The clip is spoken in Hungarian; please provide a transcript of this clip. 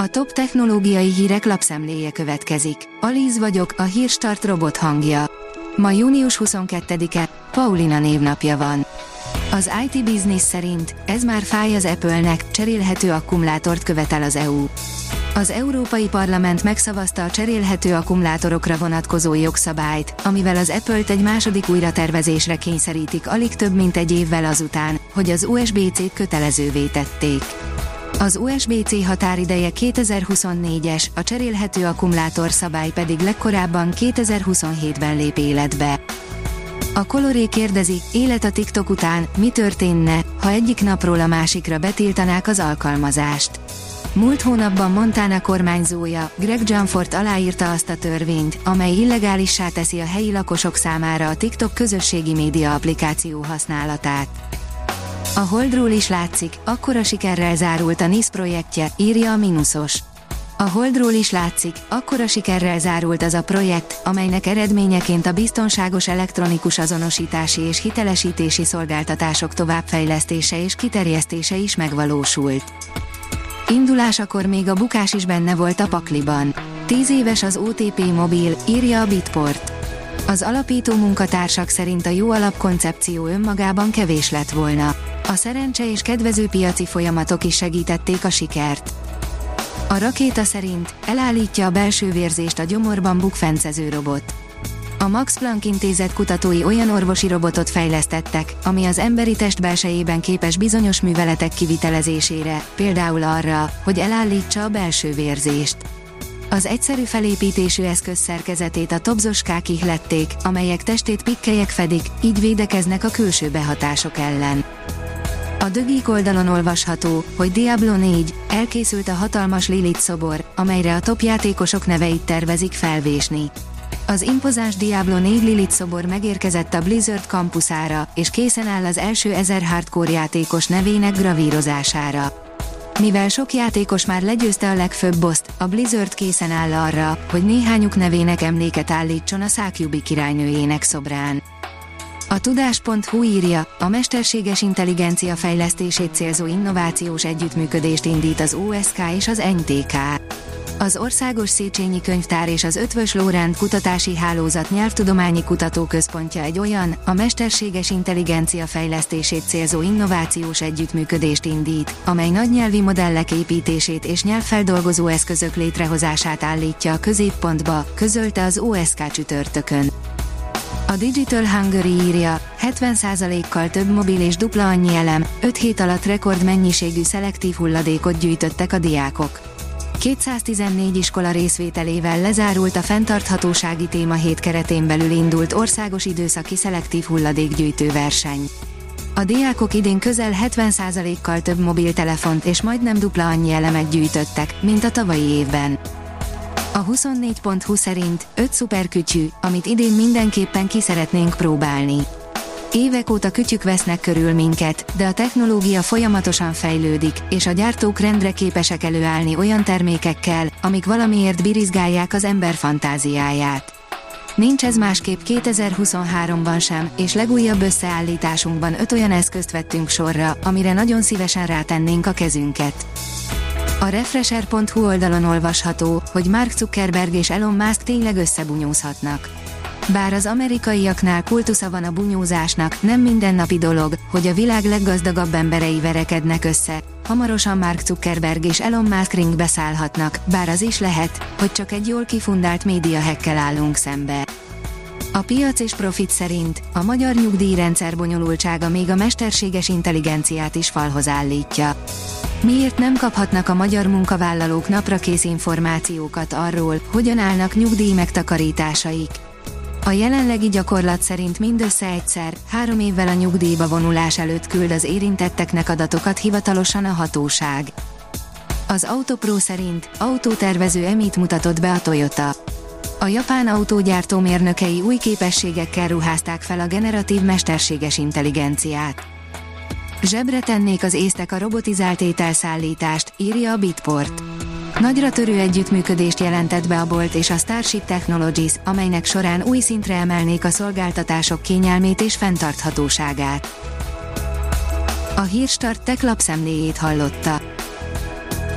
A top technológiai hírek lapszemléje következik. Alíz vagyok, a hírstart robot hangja. Ma június 22-e, Paulina névnapja van. Az IT Business szerint ez már fáj az Apple-nek, cserélhető akkumulátort követel az EU. Az Európai Parlament megszavazta a cserélhető akkumulátorokra vonatkozó jogszabályt, amivel az Apple-t egy második újratervezésre kényszerítik alig több mint egy évvel azután, hogy az USB-C kötelezővé tették. Az USB-C határideje 2024-es, a cserélhető akkumulátor szabály pedig legkorábban 2027-ben lép életbe. A Coloré kérdezi, élet a TikTok után, mi történne, ha egyik napról a másikra betiltanák az alkalmazást. Múlt hónapban Montana kormányzója, Greg Janfort aláírta azt a törvényt, amely illegálissá teszi a helyi lakosok számára a TikTok közösségi média applikáció használatát. A Holdról is látszik, akkora sikerrel zárult a NISZ projektje, írja a Minusos. A Holdról is látszik, akkora sikerrel zárult az a projekt, amelynek eredményeként a biztonságos elektronikus azonosítási és hitelesítési szolgáltatások továbbfejlesztése és kiterjesztése is megvalósult. Indulásakor még a bukás is benne volt a pakliban. Tíz éves az OTP mobil, írja a Bitport. Az alapító munkatársak szerint a jó alapkoncepció önmagában kevés lett volna. A szerencse és kedvező piaci folyamatok is segítették a sikert. A rakéta szerint elállítja a belső vérzést a gyomorban bukfencező robot. A Max Planck intézet kutatói olyan orvosi robotot fejlesztettek, ami az emberi test belsejében képes bizonyos műveletek kivitelezésére, például arra, hogy elállítsa a belső vérzést. Az egyszerű felépítésű eszköz szerkezetét a tobzoskák ihlették, amelyek testét pikkelyek fedik, így védekeznek a külső behatások ellen. A Dögik oldalon olvasható, hogy Diablo 4, elkészült a hatalmas Lilith szobor, amelyre a top játékosok neveit tervezik felvésni. Az impozáns Diablo 4 Lilith szobor megérkezett a Blizzard kampuszára, és készen áll az első 1000 hardcore játékos nevének gravírozására. Mivel sok játékos már legyőzte a legfőbb boszt, a Blizzard készen áll arra, hogy néhányuk nevének emléket állítson a Szákjubi királynőjének szobrán. A tudás.hu írja, a mesterséges intelligencia fejlesztését célzó innovációs együttműködést indít az OSK és az NTK. Az Országos Széchenyi Könyvtár és az Ötvös Lóránt Kutatási Hálózat Nyelvtudományi Kutatóközpontja egy olyan, a mesterséges intelligencia fejlesztését célzó innovációs együttműködést indít, amely nagynyelvi modellek építését és nyelvfeldolgozó eszközök létrehozását állítja a középpontba, közölte az OSK csütörtökön. A Digital Hungary írja, 70%-kal több mobil és dupla annyi elem, 5 hét alatt rekord mennyiségű szelektív hulladékot gyűjtöttek a diákok. 214 iskola részvételével lezárult a fenntarthatósági téma hét keretén belül indult országos időszaki szelektív hulladékgyűjtő verseny. A diákok idén közel 70%-kal több mobiltelefont és majdnem dupla annyi elemet gyűjtöttek, mint a tavalyi évben. A 24.20 szerint 5 szuperkütyű, amit idén mindenképpen ki szeretnénk próbálni. Évek óta kütyük vesznek körül minket, de a technológia folyamatosan fejlődik, és a gyártók rendre képesek előállni olyan termékekkel, amik valamiért birizgálják az ember fantáziáját. Nincs ez másképp 2023-ban sem, és legújabb összeállításunkban öt olyan eszközt vettünk sorra, amire nagyon szívesen rátennénk a kezünket. A Refresher.hu oldalon olvasható, hogy Mark Zuckerberg és Elon Musk tényleg összebunyózhatnak. Bár az amerikaiaknál kultusza van a bunyózásnak, nem mindennapi dolog, hogy a világ leggazdagabb emberei verekednek össze. Hamarosan Mark Zuckerberg és Elon Musk ringbe szállhatnak, bár az is lehet, hogy csak egy jól kifundált médiahekkel állunk szembe. A piac és profit szerint a magyar nyugdíjrendszer bonyolultsága még a mesterséges intelligenciát is falhoz állítja. Miért nem kaphatnak a magyar munkavállalók naprakész információkat arról, hogyan állnak nyugdíj megtakarításaik? A jelenlegi gyakorlat szerint mindössze egyszer, három évvel a nyugdíjba vonulás előtt küld az érintetteknek adatokat hivatalosan a hatóság. Az Autopro szerint autótervező emit mutatott be a Toyota. A japán autógyártó mérnökei új képességekkel ruházták fel a generatív mesterséges intelligenciát. Zsebre tennék az észtek a robotizált ételszállítást, írja a Bitport. Nagyra törő együttműködést jelentett be a Bolt és a Starship Technologies, amelynek során új szintre emelnék a szolgáltatások kényelmét és fenntarthatóságát. A Hírstart tech lapszemléjét hallotta.